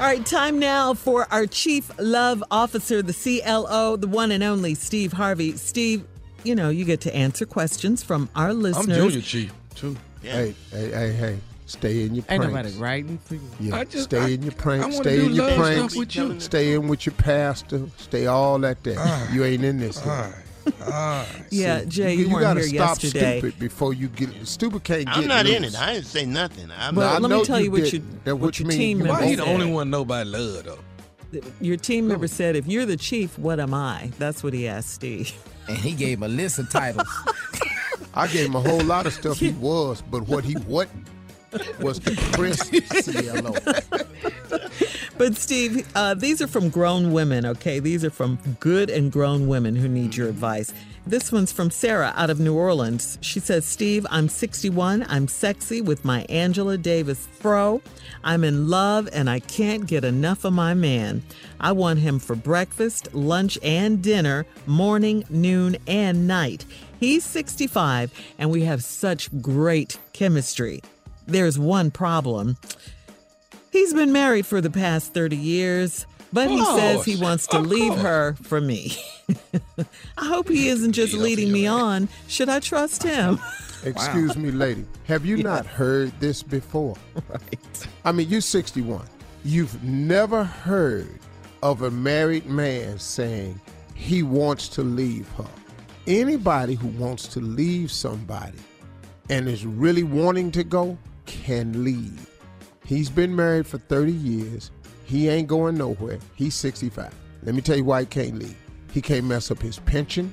All right, time now for our Chief Love Officer, the CLO, the one and only Steve Harvey. Steve, you know, you get to answer questions from our listeners. I'm Junior Chief, too. Hey, hey, hey, hey. Stay in your Ain't pranks. nobody writing for you. Yeah, I just- stay I- in your I pranks. wanna Stay do in your love pranks. with you. Stay in with your pastor. Stay all that there. Ah. you ain't in this. All here. right. All right. Yeah, Jay, you, you, weren't gotta here stop yesterday. stupid before you get stupid. Can't get I'm not in it. I didn't say nothing. I'm Well, Nah, I let me tell you what you- what what your you mean. team You member Why he the only one know about love, though? Your team member said, if you're the chief, what am I? That's what he asked Steve. And he gave him a list of titles. I gave him a whole lot of stuff he was, but what he wasn't was the Chris CLO. But Steve, uh, these are from grown women, okay? These are from good and grown women who need your advice. This one's from Sarah out of New Orleans. She says, Steve, I'm 61. I'm sexy with my Angela Davis fro. I'm in love and I can't get enough of my man. I want him for breakfast, lunch, and dinner, morning, noon, and night. He's 65 and we have such great chemistry. There's one problem. He's been married for the past 30 years, but he Of says he wants to leave course. her for me. I hope he isn't just leading me on. Should I trust him? Excuse me, lady. Have you not heard this before? right. I mean, you're 61. You've never heard of a married man saying he wants to leave her. Anybody who wants to leave somebody and is really wanting to go can leave. He's been married for 30 years. He ain't going nowhere. He's 65. Let me tell you why he can't leave. He can't mess up his pension.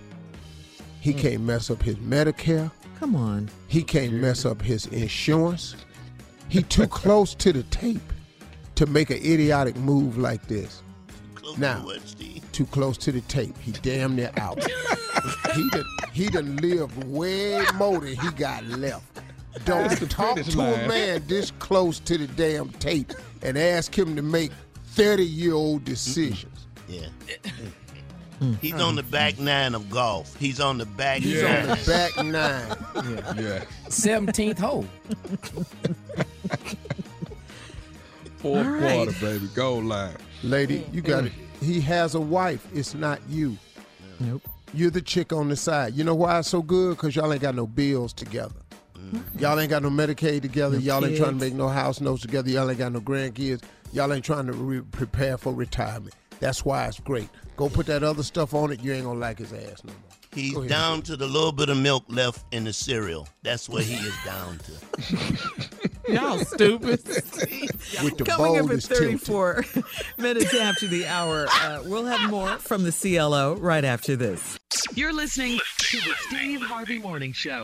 He hmm. can't mess up his Medicare. Come on. He can't mess up his insurance. He too close to the tape to make an idiotic move like this. close Now, to what, Steve? too close to the tape. He damn near out. he done, he done lived way more than he got left. Don't talk finish to a man this close to the damn tape and ask him to make 30 year old decisions. Yeah. He's on the back nine of golf. He's on the back He's nine. on the back nine. Yeah. yeah. 17th hole. Fourth All right. quarter, baby. Goal line. Lady, you got it. He has a wife. It's not you. Nope. You're the chick on the side. You know why it's so good? Because y'all ain't got no bills together. Y'all ain't got no Medicaid together. No y'all ain't trying to make no house notes together. Y'all ain't got no grandkids. Y'all ain't trying to re- prepare for retirement. That's why it's great. Go put that other stuff on it. You ain't gonna like his ass no more. He's ahead. down to the little bit of milk left in the cereal. That's where he is down to. Y'all stupid. With the Coming up bowl at is tilted. 34 minutes after the hour, uh, we'll have more from the CLO right after this. You're listening to the Steve Harvey Morning Show.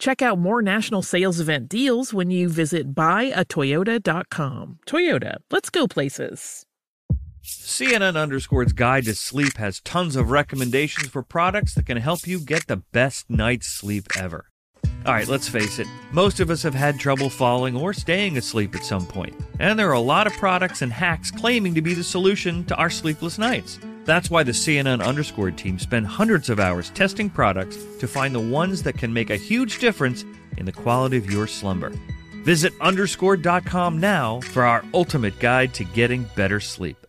Check out more national sales event deals when you visit buyatoyota.com. Toyota, let's go places. CNN Underscore's Guide to Sleep has tons of recommendations for products that can help you get the best night's sleep ever. All right, let's face it, most of us have had trouble falling or staying asleep at some point, and there are a lot of products and hacks claiming to be the solution to our sleepless nights. That's why the CNN Underscored team spend hundreds of hours testing products to find the ones that can make a huge difference in the quality of your slumber. Visit underscored.com now for our ultimate guide to getting better sleep.